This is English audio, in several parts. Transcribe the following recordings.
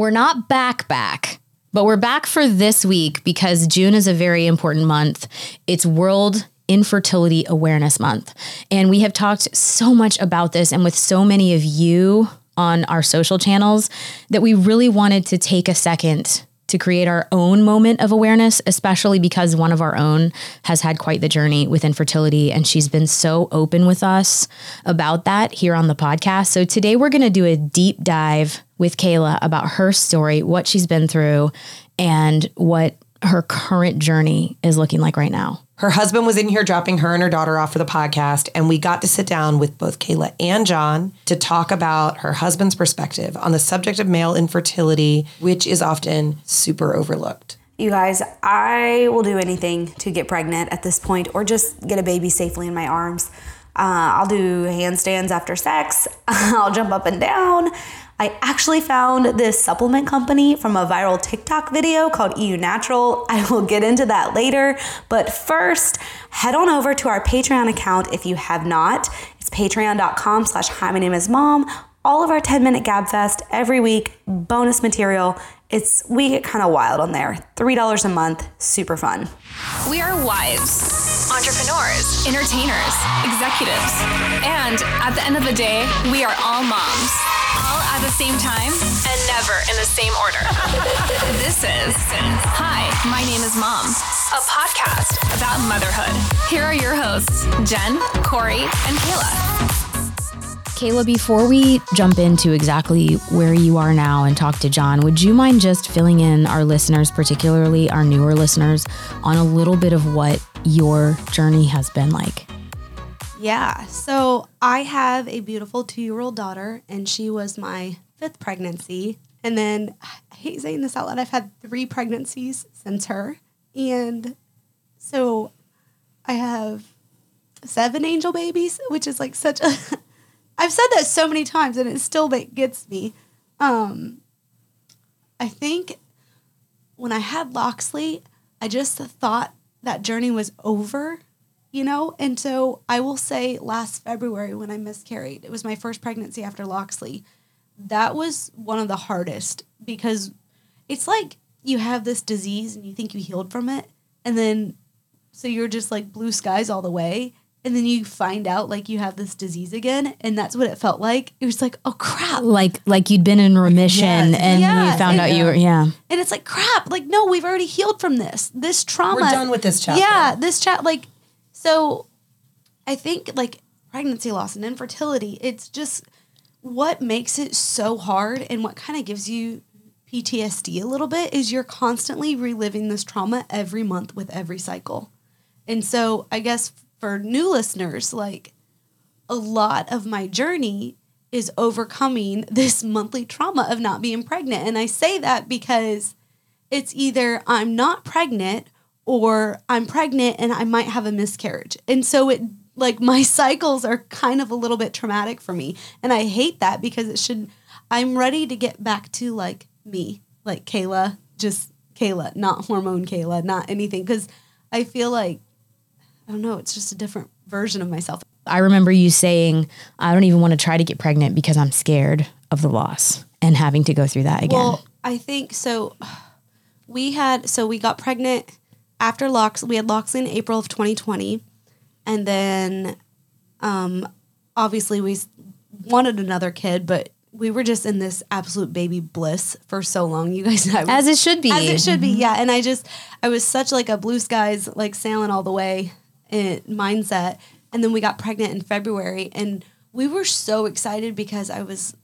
We're not back back, but we're back for this week because June is a very important month. It's World Infertility Awareness Month. And we have talked so much about this and with so many of you on our social channels that we really wanted to take a second to create our own moment of awareness, especially because one of our own has had quite the journey with infertility and she's been so open with us about that here on the podcast. So today we're going to do a deep dive with Kayla about her story, what she's been through, and what her current journey is looking like right now. Her husband was in here dropping her and her daughter off for the podcast, and we got to sit down with both Kayla and John to talk about her husband's perspective on the subject of male infertility, which is often super overlooked. You guys, I will do anything to get pregnant at this point or just get a baby safely in my arms. Uh, I'll do handstands after sex. I'll jump up and down. I actually found this supplement company from a viral TikTok video called EU Natural. I will get into that later. But first, head on over to our Patreon account if you have not. It's patreon.com slash hi, my name is mom. All of our 10 minute gab fest every week, bonus material. It's we get kind of wild on there. $3 a month, super fun. We are wives, entrepreneurs, entertainers, executives, and at the end of the day, we are all moms all at the same time and never in the same order. this is Hi, my name is Mom, a podcast about motherhood. Here are your hosts, Jen, Corey, and Kayla. Kayla, before we jump into exactly where you are now and talk to John, would you mind just filling in our listeners, particularly our newer listeners, on a little bit of what your journey has been like? Yeah. So I have a beautiful two year old daughter, and she was my fifth pregnancy. And then I hate saying this out loud, I've had three pregnancies since her. And so I have seven angel babies, which is like such a. I've said that so many times and it still gets me. Um, I think when I had Loxley, I just thought that journey was over you know? And so I will say last February when I miscarried, it was my first pregnancy after Loxley. That was one of the hardest because it's like you have this disease and you think you healed from it. And then, so you're just like blue skies all the way. And then you find out like you have this disease again. And that's what it felt like. It was like, oh crap. Like, like you'd been in remission yes. and yes. you found and, out you were, yeah. And it's like, crap. Like, no, we've already healed from this. This trauma. We're done with this chapter. Yeah. This chat, like, so I think like pregnancy loss and infertility, it's just what makes it so hard and what kind of gives you PTSD a little bit is you're constantly reliving this trauma every month with every cycle. And so I guess for new listeners, like a lot of my journey is overcoming this monthly trauma of not being pregnant. And I say that because it's either I'm not pregnant or I'm pregnant and I might have a miscarriage. And so it like my cycles are kind of a little bit traumatic for me. And I hate that because it should I'm ready to get back to like me, like Kayla, just Kayla, not hormone Kayla, not anything cuz I feel like I don't know, it's just a different version of myself. I remember you saying, I don't even want to try to get pregnant because I'm scared of the loss and having to go through that again. Well, I think so. We had, so we got pregnant after Lox, we had Loxley in April of 2020, and then um, obviously we wanted another kid, but we were just in this absolute baby bliss for so long. You guys know, as it should be, as it should mm-hmm. be, yeah. And I just, I was such like a blue skies, like sailing all the way in mindset. And then we got pregnant in February, and we were so excited because I was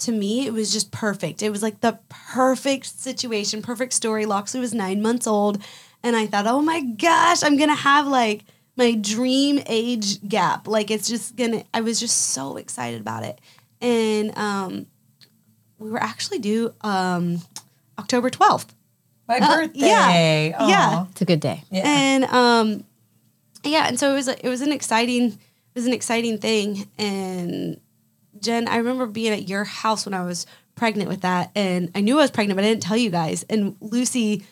to me, it was just perfect. It was like the perfect situation, perfect story. Loxley was nine months old and I thought, oh my gosh, I'm gonna have like my dream age gap. Like it's just gonna. I was just so excited about it, and um, we were actually due um, October twelfth. My uh, birthday. Yeah, Aww. yeah, it's a good day. Yeah. And um, yeah, and so it was. It was an exciting. It was an exciting thing, and Jen, I remember being at your house when I was pregnant with that, and I knew I was pregnant, but I didn't tell you guys. And Lucy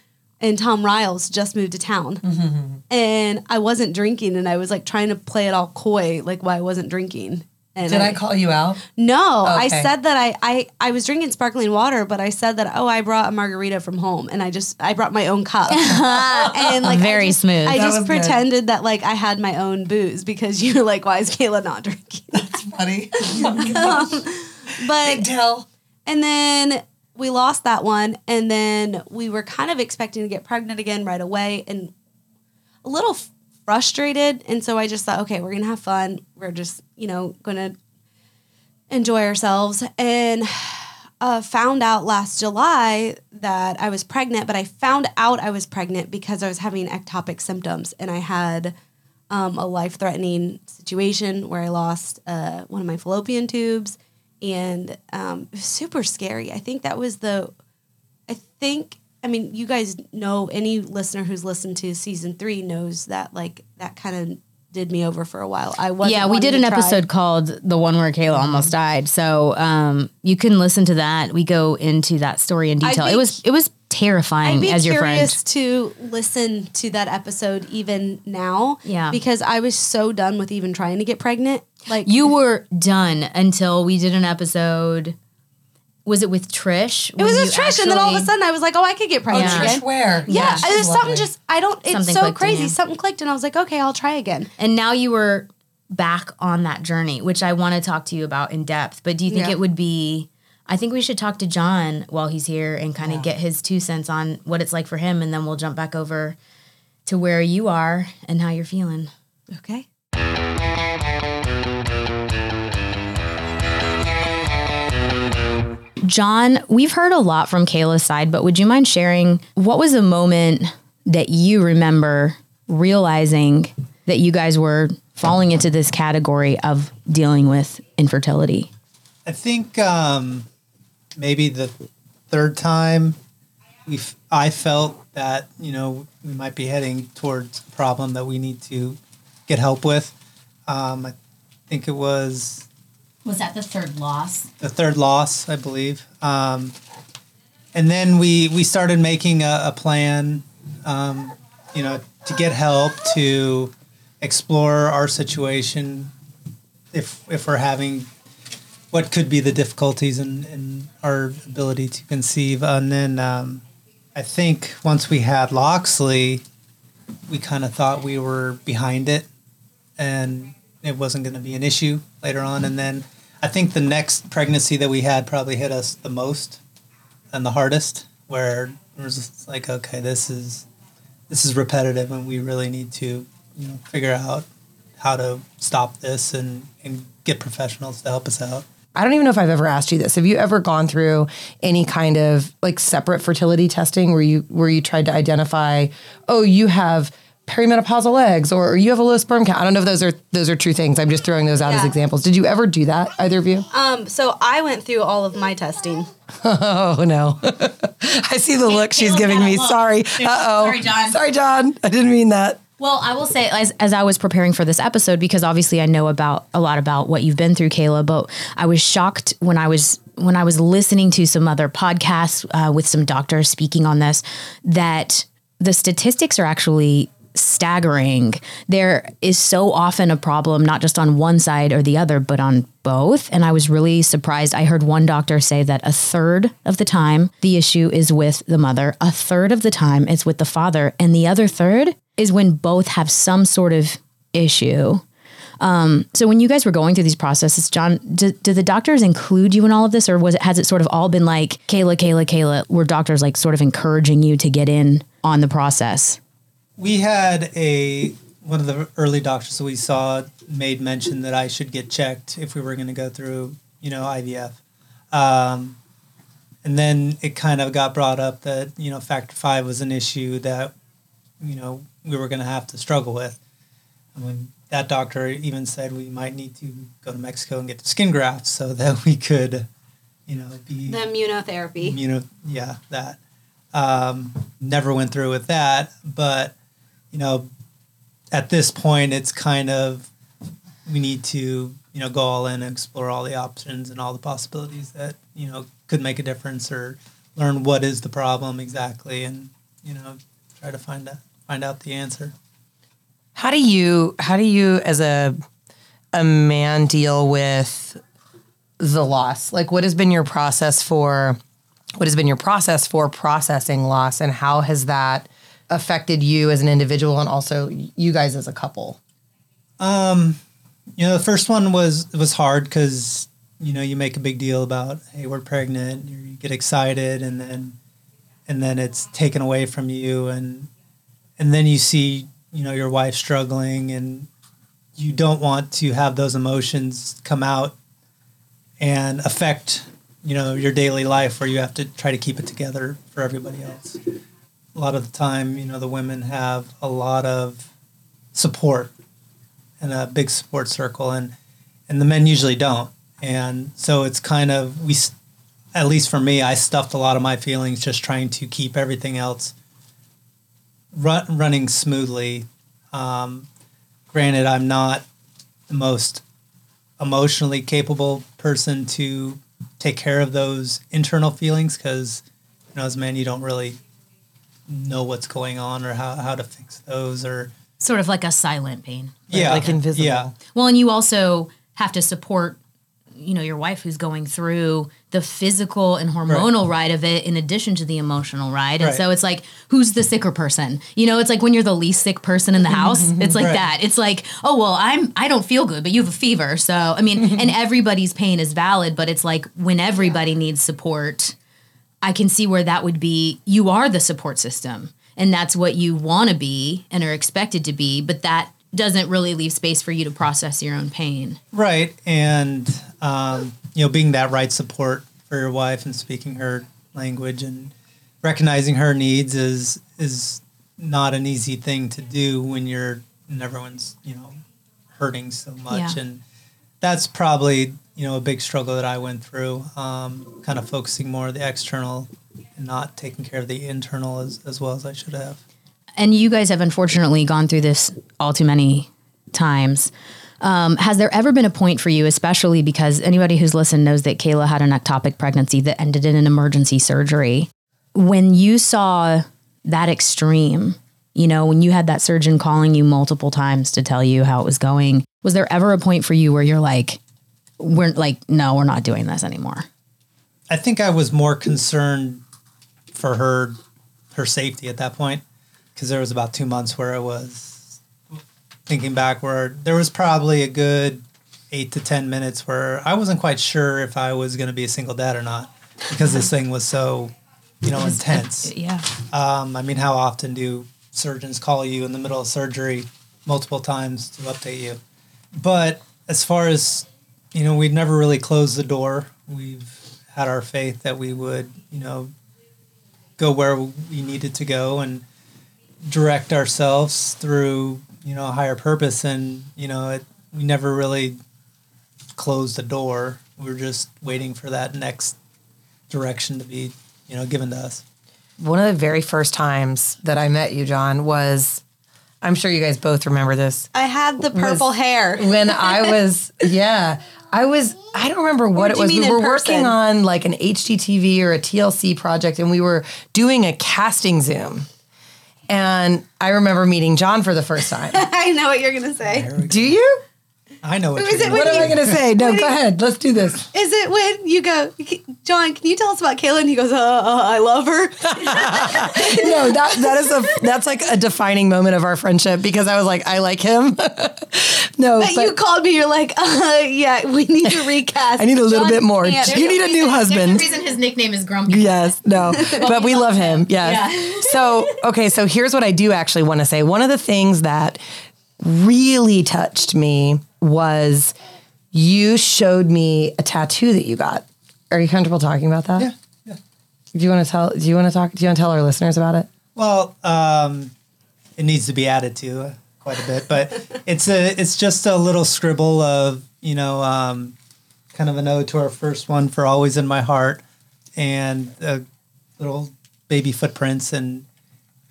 and Tom Riles just moved to town. Mm-hmm. And I wasn't drinking and I was like trying to play it all coy, like why I wasn't drinking. And Did I call you out? No, I said that I, I I was drinking sparkling water, but I said that oh I brought a margarita from home and I just I brought my own cup and like I Very just- smooth. I That just was good. pretended that like I had my own booze because you're like why is Kayla not drinking? That's funny. Um, but Tell. and then we lost that one and then we were kind of expecting to get pregnant again right away and a little f- frustrated. And so I just thought okay we're gonna have fun. We're just you know gonna enjoy ourselves. And uh, found out last July that I was pregnant, but I found out I was pregnant because I was having ectopic symptoms. And I had um, a life threatening situation where I lost uh, one of my fallopian tubes. And um, it was super scary. I think that was the, I think, I mean, you guys know, any listener who's listened to season three knows that like that kind of did me over for a while. I was yeah, we did an episode called the one where Kayla almost died. So um, you can listen to that. We go into that story in detail. It was it was I'd terrifying be as your friend. curious to listen to that episode even now. Yeah. Because I was so done with even trying to get pregnant. Like You were done until we did an episode. Was it with Trish? it was with Trish, and then all of a sudden I was like, oh, I could get pregnant Yeah. again. Trish where? Yeah, she's it was something just I don't. It's Something so crazy. Something clicked, and I was like, okay, I'll try again. And now you were back on that journey, which I want to talk to you about in depth. But do you think Yeah. it would be? I think we should talk to John while he's here and kind of get his two cents on what it's like for him, and then we'll jump back over to where you are and how you're feeling. Okay. John, we've heard a lot from Kayla's side, but would you mind sharing what was a moment that you remember realizing that you guys were falling into this category of dealing with infertility? I think um, maybe the third time we f- I felt that you know we might be heading towards a problem that we need to get help with. Um, I think it was Was that the third loss? the third loss, I believe. Um, and then we we started making a, a plan, um, you know, to get help to explore our situation. If if we're having what could be the difficulties in, in our ability to conceive, and then um, I think once we had Loxley, we kind of thought we were behind it, and it wasn't going to be an issue later on. And then I think the next pregnancy that we had probably hit us the most and the hardest, where it was like, okay, this is this is repetitive, and we really need to you know figure out how to stop this and and get professionals to help us out. I don't even know if I've ever asked you this. Have you ever gone through any kind of like separate fertility testing where you where you tried to identify, oh, you have perimenopausal eggs or you have a low sperm count? I don't know if those are those are true things. I'm just throwing those out as examples. Did you ever do that, either of you? Um. So I went through all of my testing. Oh no. I see the look she's giving me. Sorry. Uh oh. Sorry, John. Sorry, John. I didn't mean that. Well, I will say, as, as I was preparing for this episode, because obviously I know about a lot about what you've been through, Kayla, but I was shocked when I was when I was listening to some other podcasts uh, with some doctors speaking on this that the statistics are actually staggering. There is so often a problem, not just on one side or the other, but on both. And I was really surprised. I heard one doctor say that a third of the time the issue is with the mother, a third of the time it's with the father, and the other third is when both have some sort of issue. Um, so when you guys were going through these processes, John, do, do the doctors include you in all of this, or was it has it sort of all been like Kayla, Kayla, Kayla? Were doctors like sort of encouraging you to get in on the process? We had a one of the early doctors that we saw made mention that I should get checked if we were going to go through, you know, IVF. Um, and then it kind of got brought up that you know factor five was an issue that you know we were going to have to struggle with. I mean, that doctor even said we might need to go to Mexico and get the skin grafts so that we could, you know, be The immunotherapy. you know, yeah, that. Um, never went through with that, but you know, at this point, it's kind of we need to you know go all in and explore all the options and all the possibilities that you know could make a difference or learn what is the problem exactly and you know try to find out find out the answer. How do you how do you as a a man deal with the loss? Like, what has been your process for? What has been your process for processing loss, and how has that affected you as an individual, and also you guys as a couple? Um, you know, the first one was was hard because you know you make a big deal about hey we're pregnant, you get excited, and then and then it's taken away from you, and and then you see you know your wife struggling, and you don't want to have those emotions come out and affect you know your daily life where you have to try to keep it together for everybody else. A lot of the time, you know, the women have a lot of support and a big support circle and and the men usually don't. And so it's kind of we at least for me i stuffed a lot of my feelings just trying to keep everything else run, running smoothly. Um, granted i'm not the most emotionally capable person to take care of those internal feelings because you know as men you don't really know what's going on or how, how to fix those or Sort of like a silent pain. yeah like invisible. yeah Well, and you also have to support, you know, your wife who's going through the physical and hormonal ride of it in addition to the emotional ride. And Right. so it's like, who's the sicker person? You know, it's like when you're the least sick person in the house. It's like Right. that. It's like, oh well, I'm I don't feel good, but you have a fever. So I mean, and everybody's pain is valid, but it's like when everybody needs support, I can see where that would be you are the support system and that's what you want to be and are expected to be, but that doesn't really leave space for you to process your own pain. Right, and um, you know, being that right support for your wife and speaking her language and recognizing her needs is is not an easy thing to do when you're and everyone's you know hurting so much, Yeah. and that's probably you know a big struggle that I went through. Um, kind of focusing more on the external and not taking care of the internal as, as well as I should have. And you guys have unfortunately gone through this all too many times. Um, has there ever been a point for you, especially because anybody who's listened knows that Kayla had an ectopic pregnancy that ended in an emergency surgery? When you saw that extreme, you know, when you had that surgeon calling you multiple times to tell you how it was going, was there ever a point for you where you're like, we're like, no, we're not doing this anymore? I think I was more concerned for her her safety at that point because there was about two months where I was thinking back where there was probably a good eight to ten minutes where I wasn't quite sure if I was going to be a single dad or not because this thing was so you know intense. Yeah. Um, I mean, how often do surgeons call you in the middle of surgery multiple times to update you? But as far as you know, we've never really closed the door. We've had our faith that we would, you know, go where we needed to go and direct ourselves through, you know, a higher purpose. And you know, it, we never really closed the door. We were just waiting for that next direction to be, you know, given to us. One of the very first times that I met you, John, was I'm sure you guys both remember this. I had the purple was- hair. when I was, yeah, I was, I don't remember what it was. We were person? working on like an HGTV or a TLC project and we were doing a casting Zoom. And I remember meeting John for the first time. I know what you're gonna say. Do you? I know what Is you're it. What When am I going to say? No, go you- ahead. Let's do this. Is it when you go, John? Can you tell us about Kayla? And he goes, uh, uh, I love her. No, that that is a that's like a defining moment of our friendship because I was like, I like him. no, But, you called me. You're like, uh, yeah, we need to recast. I need a little John bit more. can't- You need a new husband. reason his nickname is Grumpy. Yes, no, but we love him. Yes. So, okay, so here's what I do actually want to say. One of the things that really touched me was you showed me a tattoo that you got. Are you comfortable talking about that? Yeah, yeah. Do you want to tell? Do you want to talk? Do you want to tell our listeners about it? Well, um, it needs to be added to uh, quite a bit, but it's a it's just a little scribble of you know um, kind of an ode to our first one for always in my heart, and uh, little baby footprints. And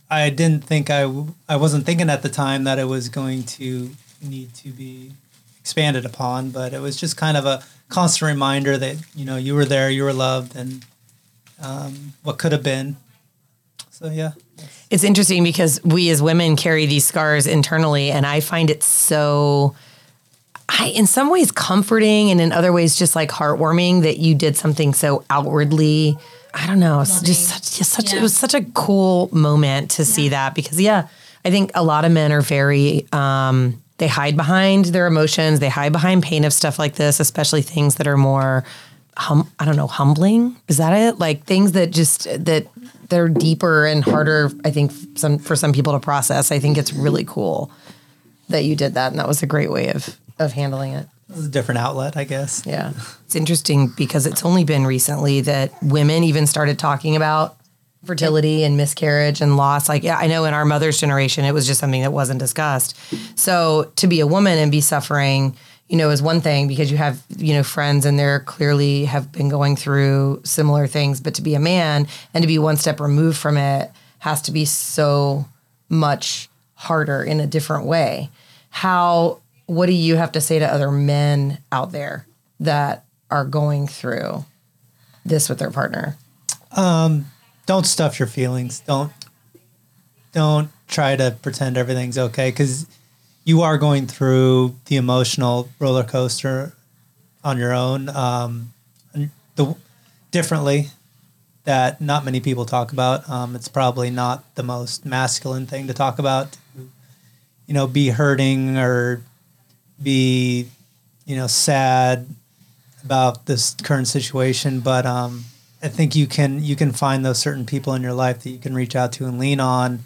I didn't think I w- I wasn't thinking at the time that it was going to need to be expanded upon, but it was just kind of a constant reminder that you know you were there, you were loved, and um, what could have been. So yeah. It's interesting because we as women carry these scars internally, and I find it so. I, in some ways comforting and in other ways just like heartwarming that you did something so outwardly. I don't know. It's just such, just such it was such a cool moment to see that because yeah, I think a lot of men are very um they hide behind their emotions, they hide behind pain of stuff like this, especially things that are more hum I don't know, humbling. Is that it? Like things that just that they're deeper and harder I think some for some people to process. I think it's really cool that you did that and that was a great way of of handling it. It was a different outlet, I guess. Yeah. It's interesting because it's only been recently that women even started talking about fertility and miscarriage and loss. Like, yeah, I know in our mother's generation, it was just something that wasn't discussed. So to be a woman and be suffering, you know, is one thing because you have, you know, friends and they're clearly have been going through similar things. But to be a man and to be one step removed from it has to be so much harder in a different way. How, what do you have to say to other men out there that are going through this with their partner? Um, Don't stuff your feelings. Don't don't try to pretend everything's okay because you are going through the emotional roller coaster on your own. Um, the differently that not many people talk about. Um, it's probably not the most masculine thing to talk about. You know, be hurting or be, you know, sad about this current situation, but um, I think you can you can find those certain people in your life that you can reach out to and lean on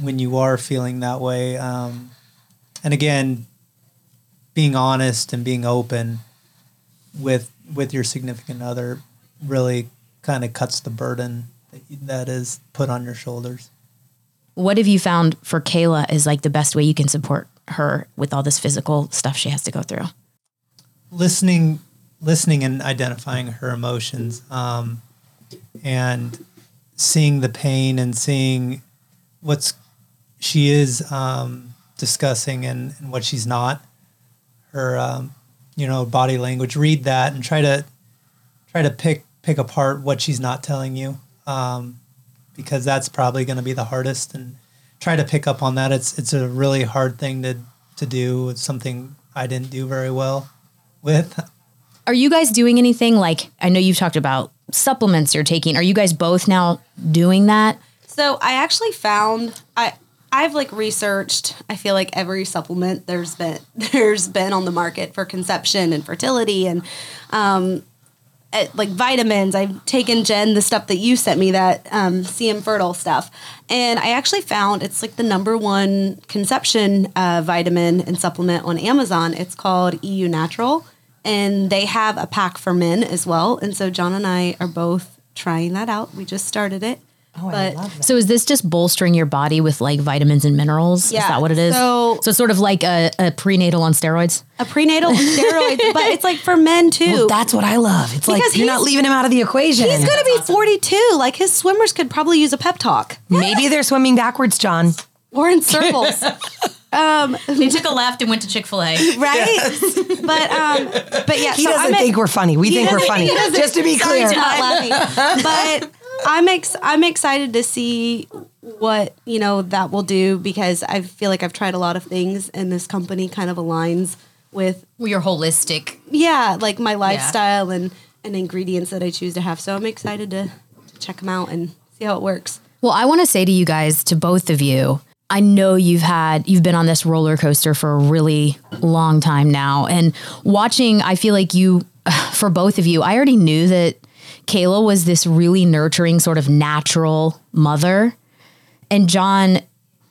when you are feeling that way. Um, and again, being honest and being open with with your significant other really kind of cuts the burden that, you- that is put on your shoulders. What have you found for Kayla is like the best way you can support her with all this physical stuff she has to go through? listening listening and identifying her emotions um, and seeing the pain and seeing what's she is um, discussing and, and what she's not. Her um, you know body language read that and try to try to pick pick apart what she's not telling you um, because that's probably going to be the hardest. And try to pick up on that. It's it's a really hard thing to to do. It's something I didn't do very well with Are you guys doing anything like I know you've talked about supplements you're taking. Are you guys both now doing that? So I actually found I I've like researched. I feel like every supplement there's been there's been on the market for conception and fertility and um, eh, like vitamins. I've taken Jen the stuff that you sent me that um, CM Fertile stuff, and I actually found it's like the number one conception uh, vitamin and supplement on Amazon. It's called EU Natural, and they have a pack for men as well. And so John and I are both trying that out. We just started it. Oh, I But- love that. So is this just bolstering your body with like vitamins and minerals? Is that what it is? so- so it's sort of like a, a prenatal on steroids. a prenatal steroid, but it's like for men too. Well, that's what I love. It's like Because you're not leaving him out of the equation. He's going to be 42. Like his swimmers could probably use a pep talk Maybe they're swimming backwards, John. Or in circles, They took a left and went to Chick Fil A. right? but um, but yeah, He so doesn't I'm think we're funny. We think we're funny. he Just to be Sorry clear. to not laughing, but I'm ex- I'm excited to see what you know that will do because I feel like I've tried a lot of things and this company kind of aligns with Well, you're holistic. yeah, like my lifestyle and and ingredients that I choose to have. So I'm excited to, to check them out and see how it works. Well, I want to say to you guys, to both of you, I know you've had you've been on this roller coaster for a really long time now, and watching, I feel like you, for both of you, I already knew that Kayla was this really nurturing, sort of natural mother, and John,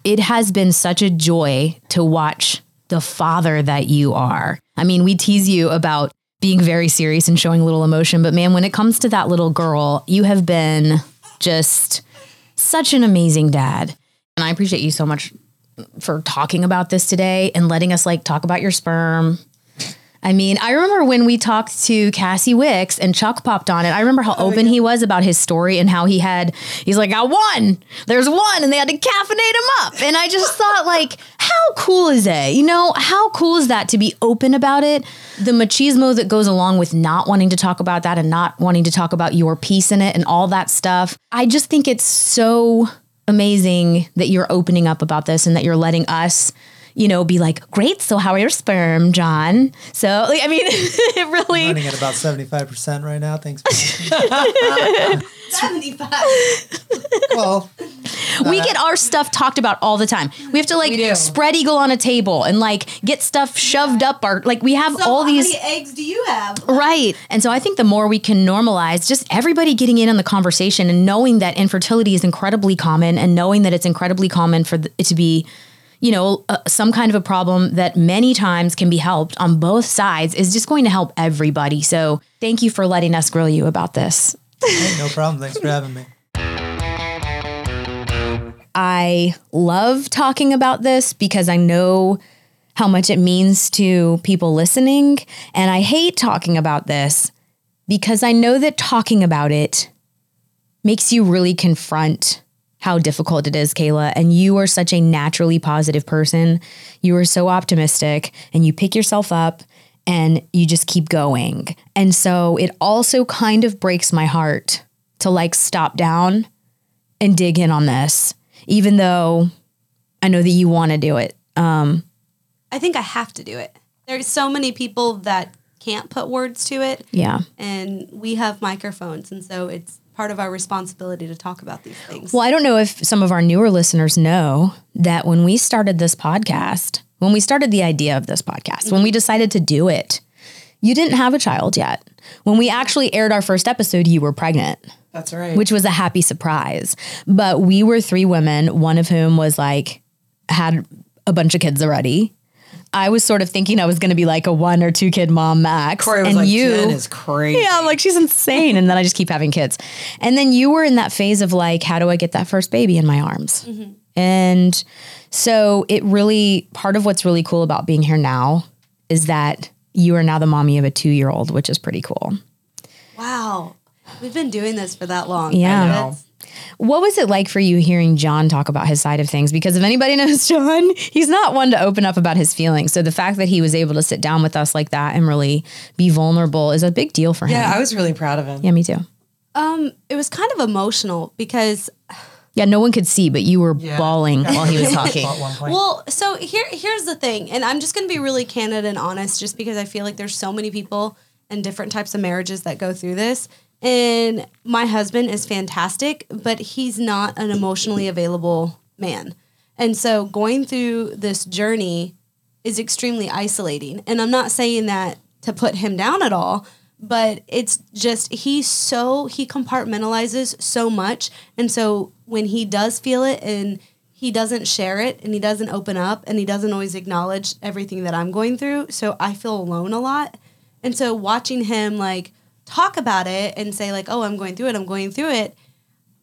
it has been such a joy to watch the father that you are. I mean, we tease you about being very serious and showing little emotion, but man, when it comes to that little girl, you have been just such an amazing dad. And I appreciate you so much for talking about this today and letting us like talk about your sperm. I mean, I remember when we talked to Cassie Wicks and Chuck popped on it. I remember how oh open he was about his story and how he had, he's like, I one, there's one, and they had to caffeinate him up. And I just thought, like, how cool is it? You know, how cool is that to be open about it? The machismo that goes along with not wanting to talk about that and not wanting to talk about your piece in it and all that stuff. I just think it's so amazing that you're opening up about this and that you're letting us you know, be like, great. So how are your sperm, John? So, like, I mean, it really, Running at about 75% right now. Thanks. Seventy-five. well, we uh, get our stuff talked about all the time. We have to like spread eagle on a table and like get stuff shoved up our, like we have all how these. many eggs do you have? Right. And so I think the more we can normalize just everybody getting in on the conversation and knowing that infertility is incredibly common and knowing that it's incredibly common for it to be, you know, uh, some kind of a problem that many times can be helped on both sides is just going to help everybody. So thank you for letting us grill you about this. hey, no problem. Thanks for having me. I love talking about this because I know how much it means to people listening. And I hate talking about this because I know that talking about it makes you really confront how difficult it is, Kayla. And you are such a naturally positive person. You are so optimistic and you pick yourself up and you just keep going. And so it also kind of breaks my heart to like stop down and dig in on this, even though I know that you want to do it. Um, I think I have to do it. There's so many people that can't put words to it, Yeah. and we have microphones, and so it's part of our responsibility to talk about these things. Well, I don't know if some of our newer listeners know that when we started this podcast, when we started the idea of this podcast, when we decided to do it, you didn't have a child yet. When we actually aired our first episode, you were pregnant. That's right. which was a happy surprise. But we were three women, one of whom was like, had a bunch of kids already. I was sort of thinking I was going to be like a one or two kid mom max. Corey was and like, you, Jen is crazy. yeah, I'm like, she's insane. and then I just keep having kids. And then you were in that phase of like, how do I get that first baby in my arms? Mm-hmm. And so it really, part of what's really cool about being here now is that you are now the mommy of a two year old, which is pretty cool. wow, we've been doing this for that long. Yeah. That's- What was it like for you hearing John talk about his side of things? Because if anybody knows John, he's not one to open up about his feelings. So the fact that he was able to sit down with us like that and really be vulnerable is a big deal for him. yeah, I was really proud of him. yeah, me too. Um, it was kind of emotional because Yeah, no one could see, but you were bawling while he was talking. At one point. Well, so here here's the thing, and I'm just going to be really candid and honest, just because I feel like there's so many people and different types of marriages that go through this. And my husband is fantastic, but he's not an emotionally available man. And so going through this journey is extremely isolating. And I'm not saying that to put him down at all, but it's just he's so he compartmentalizes so much. And so when he does feel it and he doesn't share it and he doesn't open up and he doesn't always acknowledge everything that I'm going through, so I feel alone a lot. And so watching him like talk about it and say like, "Oh, I'm going through it. I'm going through it."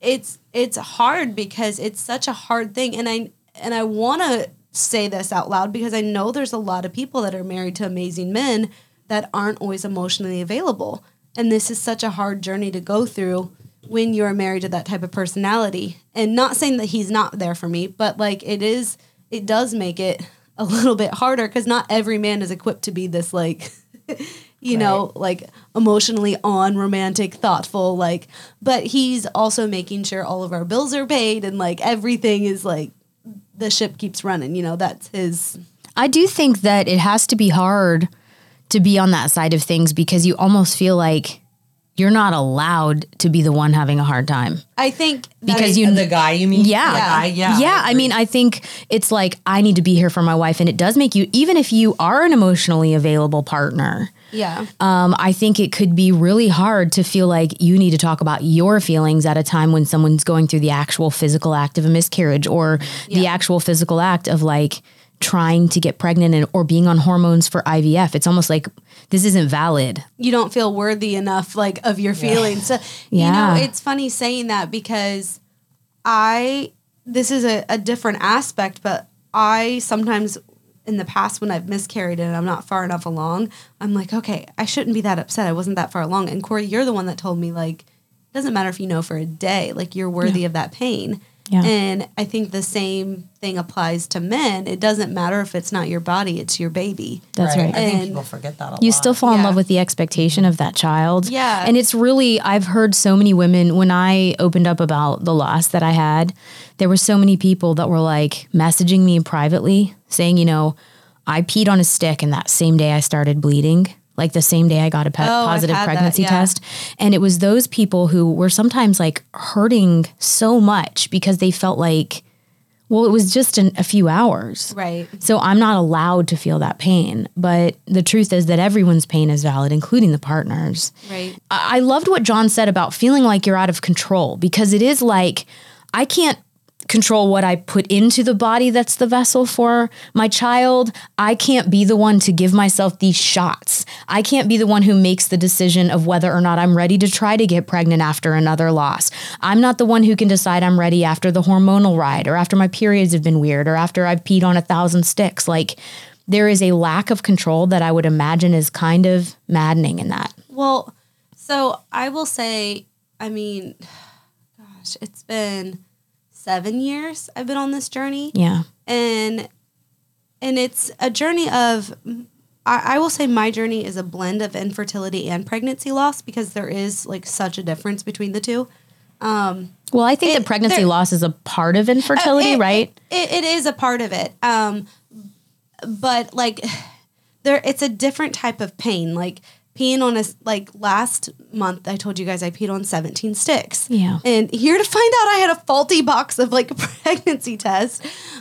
It's it's hard because it's such a hard thing and I and I want to say this out loud because I know there's a lot of people that are married to amazing men that aren't always emotionally available. And this is such a hard journey to go through when you're married to that type of personality. And not saying that he's not there for me, but like it is it does make it a little bit harder cuz not every man is equipped to be this like you know, like emotionally on, romantic, thoughtful, like, but he's also making sure all of our bills are paid and like everything is like the ship keeps running, you know, that's his. I do think that it has to be hard to be on that side of things because you almost feel like you're not allowed to be the one having a hard time. I think Because I- you The guy, you mean? Yeah. The guy, yeah. Yeah. I, mean, I think it's like I need to be here for my wife. And it does make you, even if you are an emotionally available partner, yeah, um, I think it could be really hard to feel like you need to talk about your feelings at a time when someone's going through the actual physical act of a miscarriage or the actual physical act of like trying to get pregnant and, or being on hormones for IVF. It's almost like this isn't valid. you don't feel worthy enough like of your feelings. So, Yeah. you know, it's funny saying that because I this is a, a different aspect, but I sometimes in the past when I've miscarried and I'm not far enough along, I'm like, okay, I shouldn't be that upset. I wasn't that far along. And Corey, you're the one that told me like, it doesn't matter if you know for a day, like you're worthy of that pain. Yeah. And I think the same thing applies to men. It doesn't matter if it's not your body, it's your baby. That's right. I think And- people forget that a you lot. still fall in love with the expectation of that child. Yeah. And it's really, I've heard so many women, when I opened up about the loss that I had, there were so many people that were like messaging me privately saying, you know, I peed on a stick and that same day I started bleeding. Like the same day I got a pe- Oh, positive had that, pregnancy yeah. test. And it was those people who were sometimes like hurting so much because they felt like, well, it was just an, a few hours. Right. So I'm not allowed to feel that pain. But the truth is that everyone's pain is valid, including the partners. Right. I I loved what John said about feeling like you're out of control because it is like I can't control what I put into the body that's the vessel for my child. I can't be the one to give myself these shots. I can't be the one who makes the decision of whether or not I'm ready to try to get pregnant after another loss. I'm not the one who can decide I'm ready after the hormonal ride or after my periods have been weird or after I've peed on a thousand sticks. Like there is a lack of control that I would imagine is kind of maddening in that. Well, so I will say, I mean, gosh, it's been seven years I've been on this journey. Yeah. and and it's a journey of I, I will say my journey is a blend of infertility and pregnancy loss because there is like such a difference between the two. Well, I think It- that pregnancy there- loss is a part of infertility, It- right? It, it is a part of it. Um, but like there, it's a different type of pain. Like peeing on a like last month, I told you guys I peed on seventeen sticks. Yeah. and here to find out, I had a faulty box of like pregnancy tests.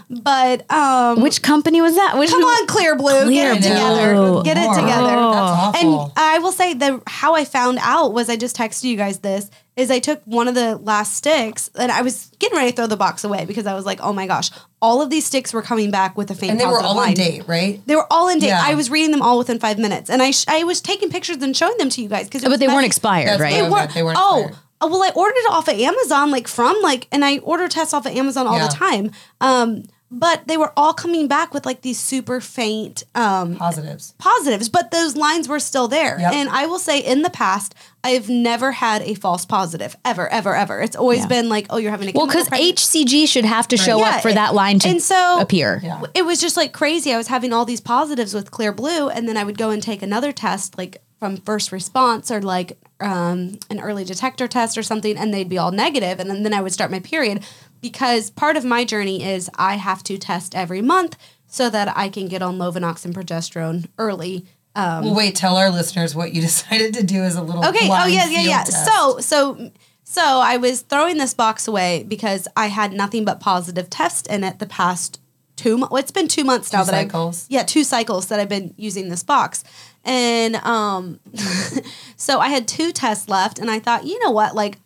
But um, Which company was that? Which Come on, Clearblue, Clear get it Blue. together. Get it Lord. together. That's And awful. I will say that how I found out was I just texted you guys this is I took one of the last sticks and I was getting ready to throw the box away because I was like, oh my gosh, all of these sticks were coming back with a faint and they were all line. in date, right? They were all in date. Yeah. I was reading them all within five minutes, and I sh- I was taking pictures and showing them to you guys because but they weren't expired, That's right? they were, they weren't. oh, expired. uh, well, I ordered it off of Amazon, like from like, and I order tests off of Amazon all Yeah. the time. Um, but they were all coming back with like these super faint um, Positives. positives, but those lines were still there. Yep. And I will say, in the past, I have never had a false positive ever, ever, ever. It's always Yeah. been like, oh, you're having a Well, because. HCG should have to show Yeah, up for that line to and so- appear. Yeah. it was just like crazy. I was having all these positives with Clearblue, and then I would go and take another test, like from first response or like um, an early detector test or something, and they'd be all negative, and then, then I would start my period because part of my journey is I have to test every month so that I can get on Lovenox and progesterone early. Um, well, wait, tell our listeners what you decided to do as a little Okay. Oh yeah, yeah, yeah. test. So so so I was throwing this box away because I had nothing but positive tests in it the past two months. Well, it's been two months now Two that cycles? I yeah two cycles that I've been using this box, and um, so I had two tests left, and I thought, you know what, like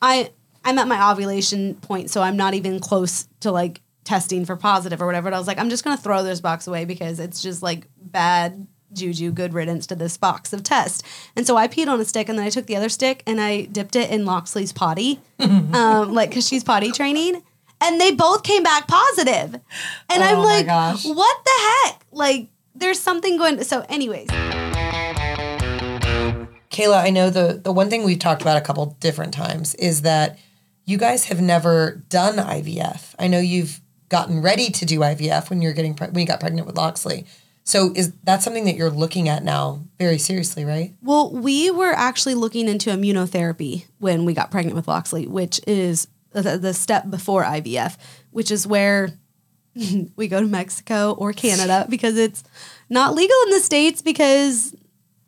I I'm at my ovulation point, so I'm not even close to like testing for positive or whatever. And I was like, I'm just gonna throw this box away because it's just like bad juju, good riddance to this box of test. And so I peed on a stick, and then I took the other stick and I dipped it in Loxley's potty, um, like because she's potty training. And they both came back positive. And I'm Oh like, gosh. what the heck? Like, there's something going. So, anyways, Kayla, I know the the one thing we've talked about a couple different times is that you guys have never done IVF. I know you've gotten ready to do IVF when you're getting pre- when you got pregnant with Loxley. So is that something that you're looking at now very seriously, right? Well, we were actually looking into immunotherapy when we got pregnant with Loxley, which is the, the step before IVF, which is where we go to Mexico or Canada because it's not legal in the States because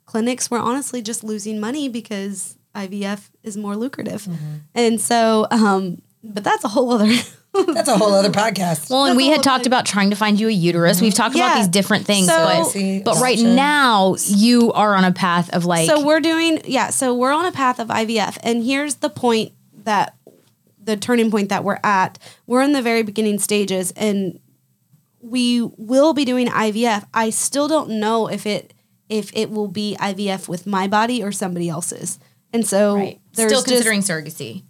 clinics were honestly just losing money because IVF is more lucrative. And so, um, but that's a whole other. That's a whole other podcast. Well, and That's we had talked thing. about trying to find you a uterus. We've talked about these different things, So- but See, but right now you are on a path of like so we're doing yeah so we're on a path of ivf and here's the point that the turning point that we're at we're in the very beginning stages and we will be doing ivf i still don't know if it if it will be ivf with my body or somebody else's and so right. there's still just- considering surrogacy.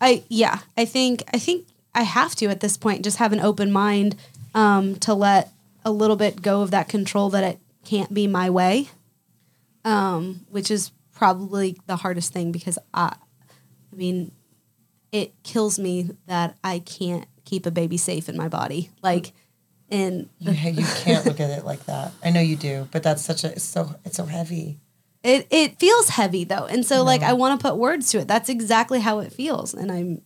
I yeah, I think I think I have to at this point just have an open mind um, to let a little bit go of that control that it can't be my way, um, which is probably the hardest thing because I, I mean, it kills me that I can't keep a baby safe in my body. Like, and You, you can't look at it like that. I know you do, but that's such a it's so it's so heavy. It it feels heavy though, and so like I want to put words to it. That's exactly how it feels, and I'm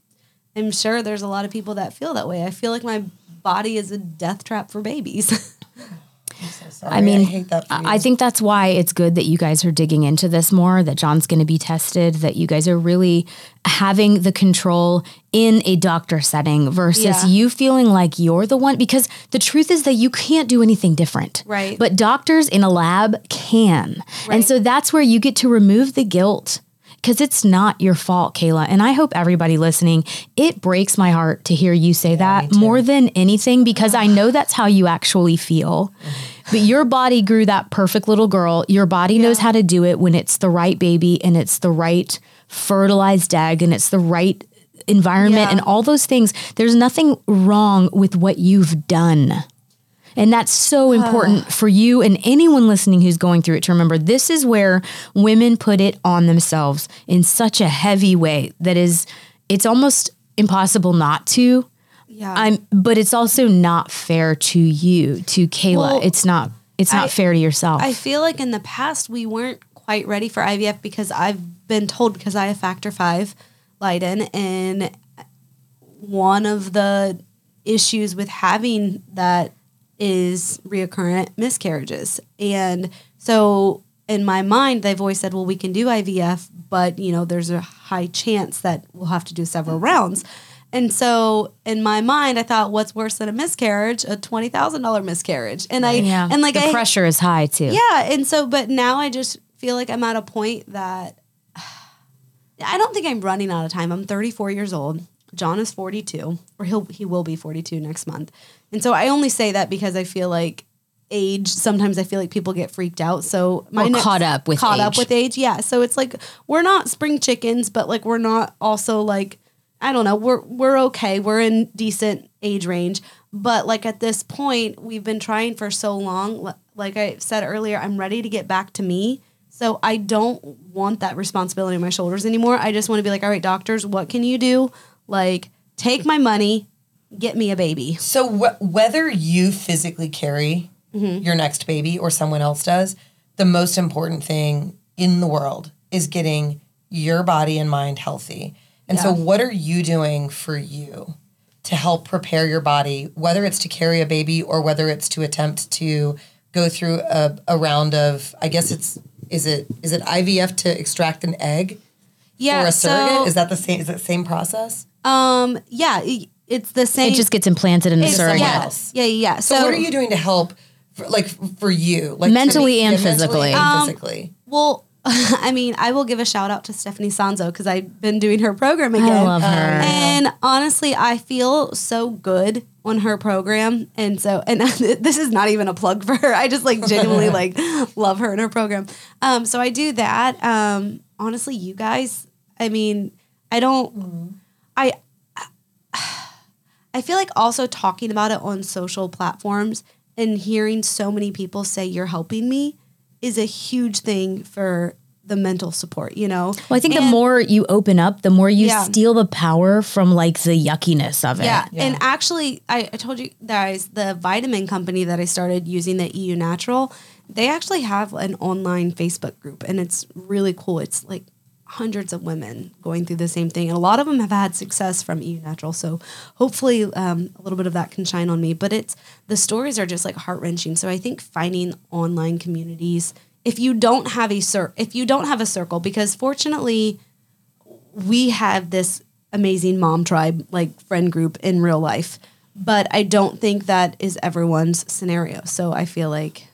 I'm sure there's a lot of people that feel that way. I feel like my body is a death trap for babies. Sorry, I mean, I hate that. I I think that's why it's good that you guys are digging into this more, that John's going to be tested, that you guys are really having the control in a doctor setting versus Yeah. you feeling like you're the one. Because the truth is that you can't do anything different. Right. But doctors in a lab can. And so that's where you get to remove the guilt. Because it's not your fault, Kayla. And I hope everybody listening, it breaks my heart to hear you say that more than anything, because I know that's how you actually feel. Mm-hmm. But your body grew that perfect little girl. Your body knows how to do it when it's the right baby and it's the right fertilized egg and it's the right environment Yeah. and all those things. There's nothing wrong with what you've done. And that's so important for you and anyone listening who's going through it to remember this is where women put it on themselves in such a heavy way that is it's almost impossible not to. yeah. I'm but it's also not fair to you, to Kayla. Well, it's not it's not I- fair to yourself. I feel like in the past we weren't quite ready for IVF because I've been told because I have factor five Leiden and one of the issues with having that is reoccurrent miscarriages. And so in my mind, they've always said, well, we can do IVF, but you know, there's a high chance that we'll have to do several rounds. And so in my mind, I thought, what's worse than a miscarriage? A twenty thousand dollar miscarriage. And I yeah. and like the I pressure is high too. yeah, and so but now I just feel like I'm at a point that I don't think I'm running out of time. I'm 34 years old. John is 42, or he'll he will be 42 next month. And so I only say that because I feel like age sometimes I feel like people get freaked out. So Or oh, caught up with caught up with age. Yeah. So it's like we're not spring chickens, but like we're not also like I don't know, we're we're okay. We're in decent age range. But like at this point, we've been trying for so long. Like I said earlier, I'm ready to get back to me. So I don't want that responsibility on my shoulders anymore. I just want to be like, all right, doctors, what can you do? Like, take my money, get me a baby. So wh- whether you physically carry Mm-hmm. your next baby or someone else does, the most important thing in the world is getting your body and mind healthy. And so what are you doing for you to help prepare your body, whether it's to carry a baby or whether it's to attempt to go through a, a round of I guess it's is it is it IVF to extract an egg Yeah. or a surrogate? so, is that the same is that the same process? um yeah, it's the same It just gets implanted in the it's- surrogate. someone Yeah, yeah, yeah. So, what are you doing to help, for, like for you, like Mentally be- and yeah, mentally physically. and Um, physically? Well, I mean, I will give a shout out to Stephanie Sanzo because I've been doing her program again. I love her. And honestly, I feel so good on her program. And so, and this is not even a plug for her. I just like genuinely like love her and her program. Um, so I do that. Um, honestly, you guys, I mean, I don't, I, I feel like also talking about it on social platforms and hearing so many people say you're helping me is a huge thing for the mental support, you know? Well, I think the more you open up, the more you Yeah. steal the power from like the yuckiness of it. Yeah. And actually, I, I told you guys the vitamin company that I started using, the EU Natural, they actually have an online Facebook group and it's really cool. It's like hundreds of women going through the same thing. And a lot of them have had success from EU Natural. So hopefully um, a little bit of that can shine on me. But it's the stories are just like heart wrenching. So I think finding online communities, if you don't have a if you don't have a circle, because fortunately we have this amazing mom tribe like friend group in real life but i don't think that is everyone's scenario so i feel like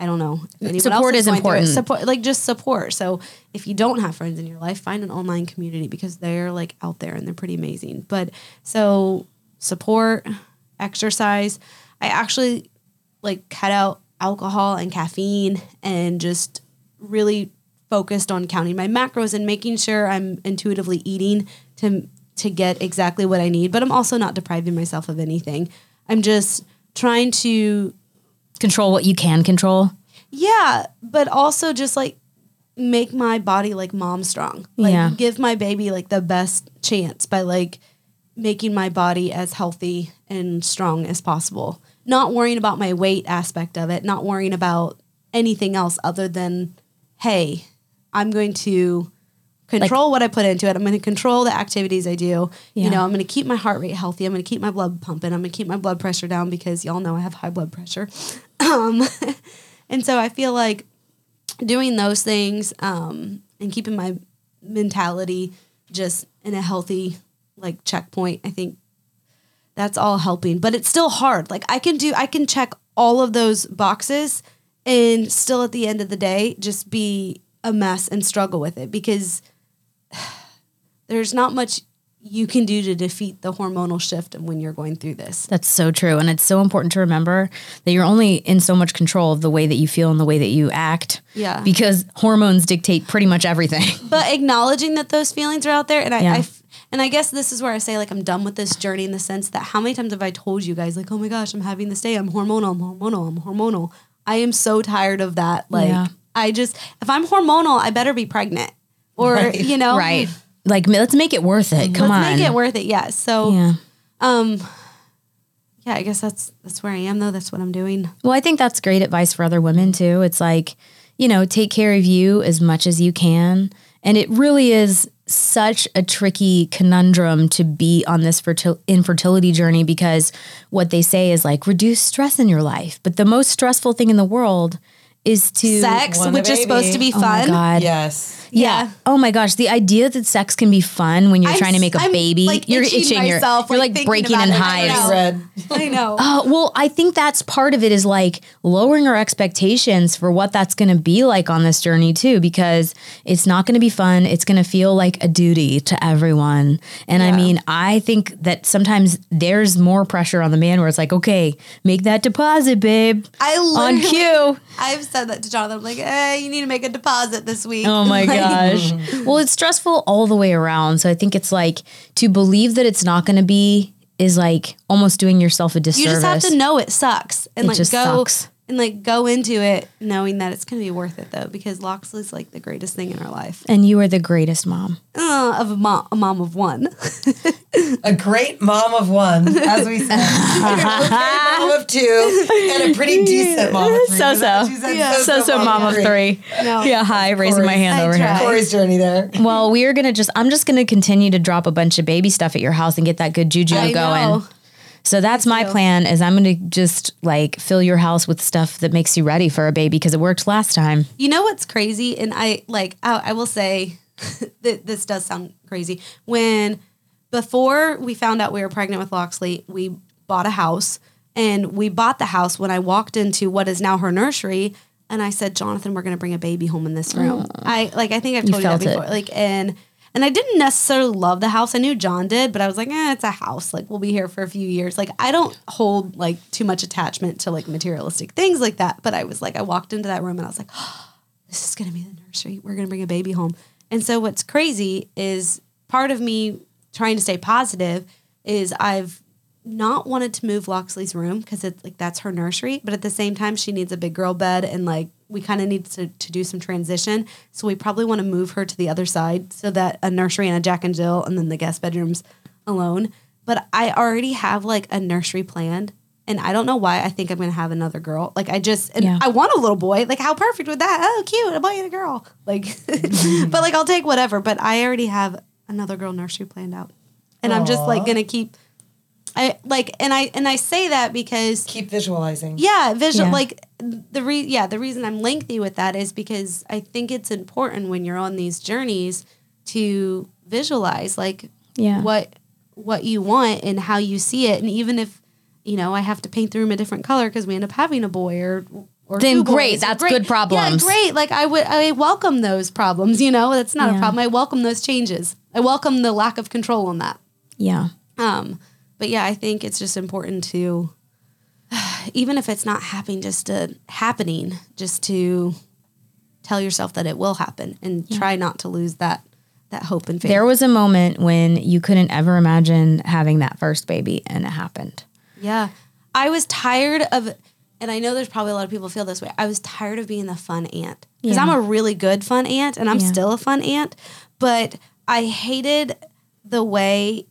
i don't know Support is it. important. support like just support so if you don't have friends in your life find an online community because they're like out there and they're pretty amazing but so support exercise i actually like cut out alcohol and caffeine and just really focused on counting my macros and making sure I'm intuitively eating to to get exactly what I need, but I'm also not depriving myself of anything. I'm just trying to Control what you can control. yeah, but also just like make my body like mom strong. Like Yeah. give my baby like the best chance by like making my body as healthy and strong as possible. Not worrying about my weight aspect of it, not worrying about anything else other than, hey, I'm going to control what I put into it. I'm going to control the activities I do. Yeah. You know, I'm going to keep my heart rate healthy. I'm going to keep my blood pumping. I'm going to keep my blood pressure down because y'all know I have high blood pressure. Um, and so I feel like doing those things um, and keeping my mentality just in a healthy like checkpoint, I think that's all helping. But it's still hard. Like I can do, I can check all of those boxes and still at the end of the day just be a mess and struggle with it because there's not much you can do to defeat the hormonal shift of when you're going through this. That's so true. And it's so important to remember that you're only in so much control of the way that you feel and the way that you act. Yeah. Because hormones dictate pretty much everything. but acknowledging that those feelings are out there and I, Yeah. I and I guess this is where I say like I'm done with this journey in the sense that how many times have I told you guys like oh my gosh I'm having this day I'm hormonal I'm hormonal I'm hormonal I am so tired of that like Yeah. I just if I'm hormonal I better be pregnant or Right. you know right. Like, let's make it worth it. Come on. let's on. make it worth it yes so yeah. um yeah I guess that's that's where I am though that's what I'm doing Well, I think that's great advice for other women too. It's like, you know, take care of you as much as you can. And it really is such a tricky conundrum to be on this fertil- infertility journey because what they say is like reduce stress in your life. But the most stressful thing in the world is to sex want a which is supposed to be Oh my fun God. Yes. Yeah. Oh my gosh, the idea that sex can be fun when you're I'm trying to make a I'm, baby, like, you're itching itching, you're, myself, you're like, like, breaking about in it. I hives. know. Red. I know Uh, well, I think that's part of it is like lowering our expectations for what that's going to be like on this journey too, because it's not going to be fun. It's going to feel like a duty to everyone. And I mean, I think that sometimes there's more pressure on the man where it's like, okay, make that deposit, babe. I on cue. I've said that to Jonathan. I'm like, hey, you need to make a deposit this week. Oh my Like, gosh. well, it's stressful all the way around. So I think it's like to believe that it's not going to be is like almost doing yourself a disservice. You just have to know it sucks and It like go sucks. and like go into it knowing that it's gonna be worth it though because Loxley's like the greatest thing in our life. And you are the greatest mom. Uh, of a mom, a mom of one. A great mom of one, as we said. a great mom of two, and a pretty decent mom of three. So so. what you said? Yeah. So so mom of three. No. Yeah, hi, raising my hand I over tried. here. Corey's journey there. Well, we are gonna just I'm just gonna continue to drop a bunch of baby stuff at your house and get that good juju I going. know. So that's my plan is I'm gonna just like fill your house with stuff that makes you ready for a baby because it worked last time. You know what's crazy? And I like I, I will say that this does sound crazy. When before we found out we were pregnant with Loxley, we bought a house and we bought the house when I walked into what is now her nursery and I said, Jonathan, we're gonna bring a baby home in this room. I like I think I've told you, that felt it. before. Like and and I didn't necessarily love the house. I knew John did, but I was like, eh, it's a house. Like we'll be here for a few years. Like I don't hold like too much attachment to like materialistic things like that. But I was like, I walked into that room and I was like, this is gonna be the nursery. We're gonna bring a baby home. And so what's crazy is part of me trying to stay positive is I've not wanted to move Loxley's room because it's like that's her nursery, but at the same time she needs a big girl bed and like we kind of need to, to do some transition. So we probably want to move her to the other side so that a nursery and a Jack and Jill and then the guest bedrooms alone. But I already have like a nursery planned and I don't know why I think I'm gonna have another girl. Like I just and Yeah. I want a little boy. Like how perfect would that? Oh, cute, a boy and a girl. Like, but like I'll take whatever. But I already have another girl nursery planned out, and I'm just like gonna keep. I like, and I and I say that because Keep visualizing. yeah, visual Yeah. like the re yeah the reason I'm lengthy with that is because I think it's important when you're on these journeys to visualize like Yeah. what what you want and how you see it, and even if you know I have to paint the room a different color because we end up having a boy or or Then great, boys, that's great. good problems. Yeah, great. Like I would I welcome those problems. You know, that's not Yeah. a problem. I welcome those changes. I welcome the lack of control on that. Yeah. Um, but yeah, I think it's just important to, even if it's not happening, just to happening, just to tell yourself that it will happen and try not to lose that that hope and faith. There was a moment when you couldn't ever imagine having that first baby and it happened. yeah, I was tired of, and I know there's probably a lot of people feel this way. I was tired of being the fun aunt because Yeah. I'm a really good fun aunt, and I'm Yeah. still a fun aunt, but I hated the way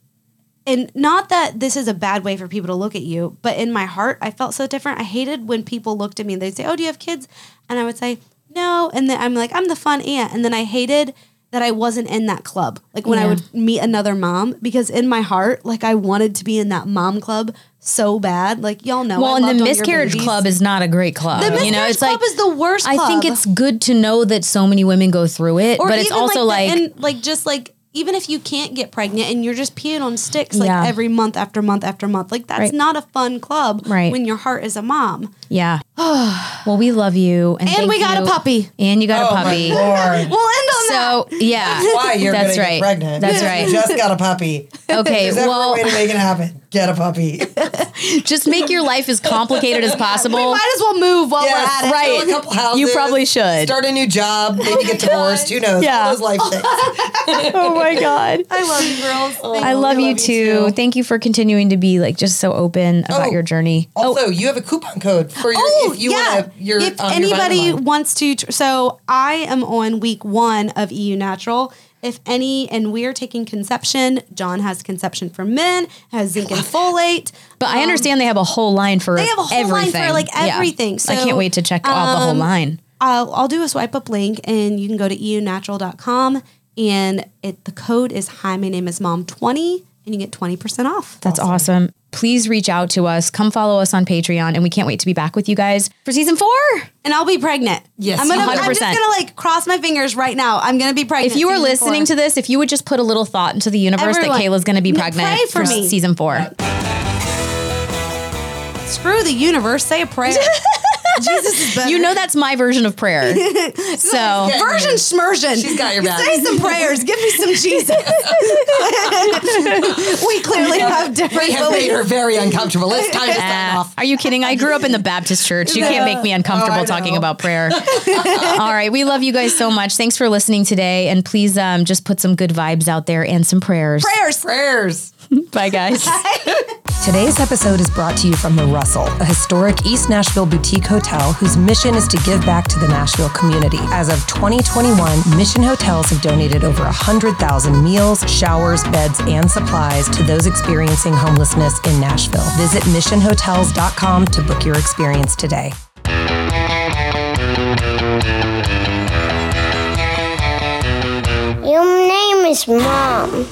and not that this is a bad way for people to look at you, but in my heart, I felt so different. I hated when people looked at me and they'd say, "Oh, do you have kids?" And I would say, "No," and then I'm like, "I'm the fun aunt," and then I hated that I wasn't in that club. Like when I would meet another mom, because in my heart, like I wanted to be in that mom club so bad. Like y'all know. Well, I and the miscarriage club is not a great club. The you know, miscarriage it's like club is the worst I think it's good to know that so many women go through it, but it's even also the- like, and like just like even if you can't get pregnant and you're just peeing on sticks like Yeah. every month after month after month, like that's Right. not a fun club Right. when your heart is a mom. yeah. well, we love you, and, And thank we got a puppy. and you got Oh a puppy. my lord. We'll end on that. So yeah, Why you're That's gonna right. pregnant? That's You right. Just got a puppy. Okay, Is that well, a way to make it happen? Get a puppy. just make your life as complicated as possible. We might as well move while Yes, we're at it. Right. A couple houses. You probably should. Start a new job. Maybe get divorced. Who knows? Yeah. All those life things. oh my god. I love you, girls. Thank I love we you love you too. too. Thank you for continuing to be like just so open about Oh, your journey. Also, you have a coupon code for your Oh, if you yeah. want to. Your if um, anybody Vitamin. wants to, tr- so I am on week one of EU Natural. If any, and we're taking conception. John has conception for men, has zinc and folate. But I understand they have a whole line for Um, They have a whole everything. line for like Yeah. everything. So I can't wait to check out the whole um, line. I'll, I'll do a swipe up link and you can go to eunatural.com and it the code is hi my name is mom 20 and you get 20% off. That's awesome. Please reach out to us. Come follow us on Patreon, and we can't wait to be back with you guys for season four. And I'll be pregnant. Yes, I'm gonna I'm just gonna like cross my fingers right now. I'm gonna be pregnant. If you are listening four. to this, if you would just put a little thought into the universe Everyone, that Kayla's going to be pregnant pray for me. season four. Screw the universe, say a prayer. Jesus is better. You know that's my version of prayer. so Version schmersion. She's got your back. Say some prayers. Give me some Jesus. we clearly have different We have made her very uncomfortable. It's time to sign Uh, off. are you kidding? I grew up in the Baptist church. You can't make me uncomfortable Oh, talking know. about prayer. All right. We love you guys so much. Thanks for listening today. And please um, just put some good vibes out there and some prayers. Prayers. Prayers. Bye, guys. Today's episode is brought to you from The Russell, a historic East Nashville boutique hotel whose mission is to give back to the Nashville community. As of 2021, Mission Hotels have donated over 100,000 meals, showers, beds, and supplies to those experiencing homelessness in Nashville. Visit missionhotels.com to book your experience today. Your name is Mom.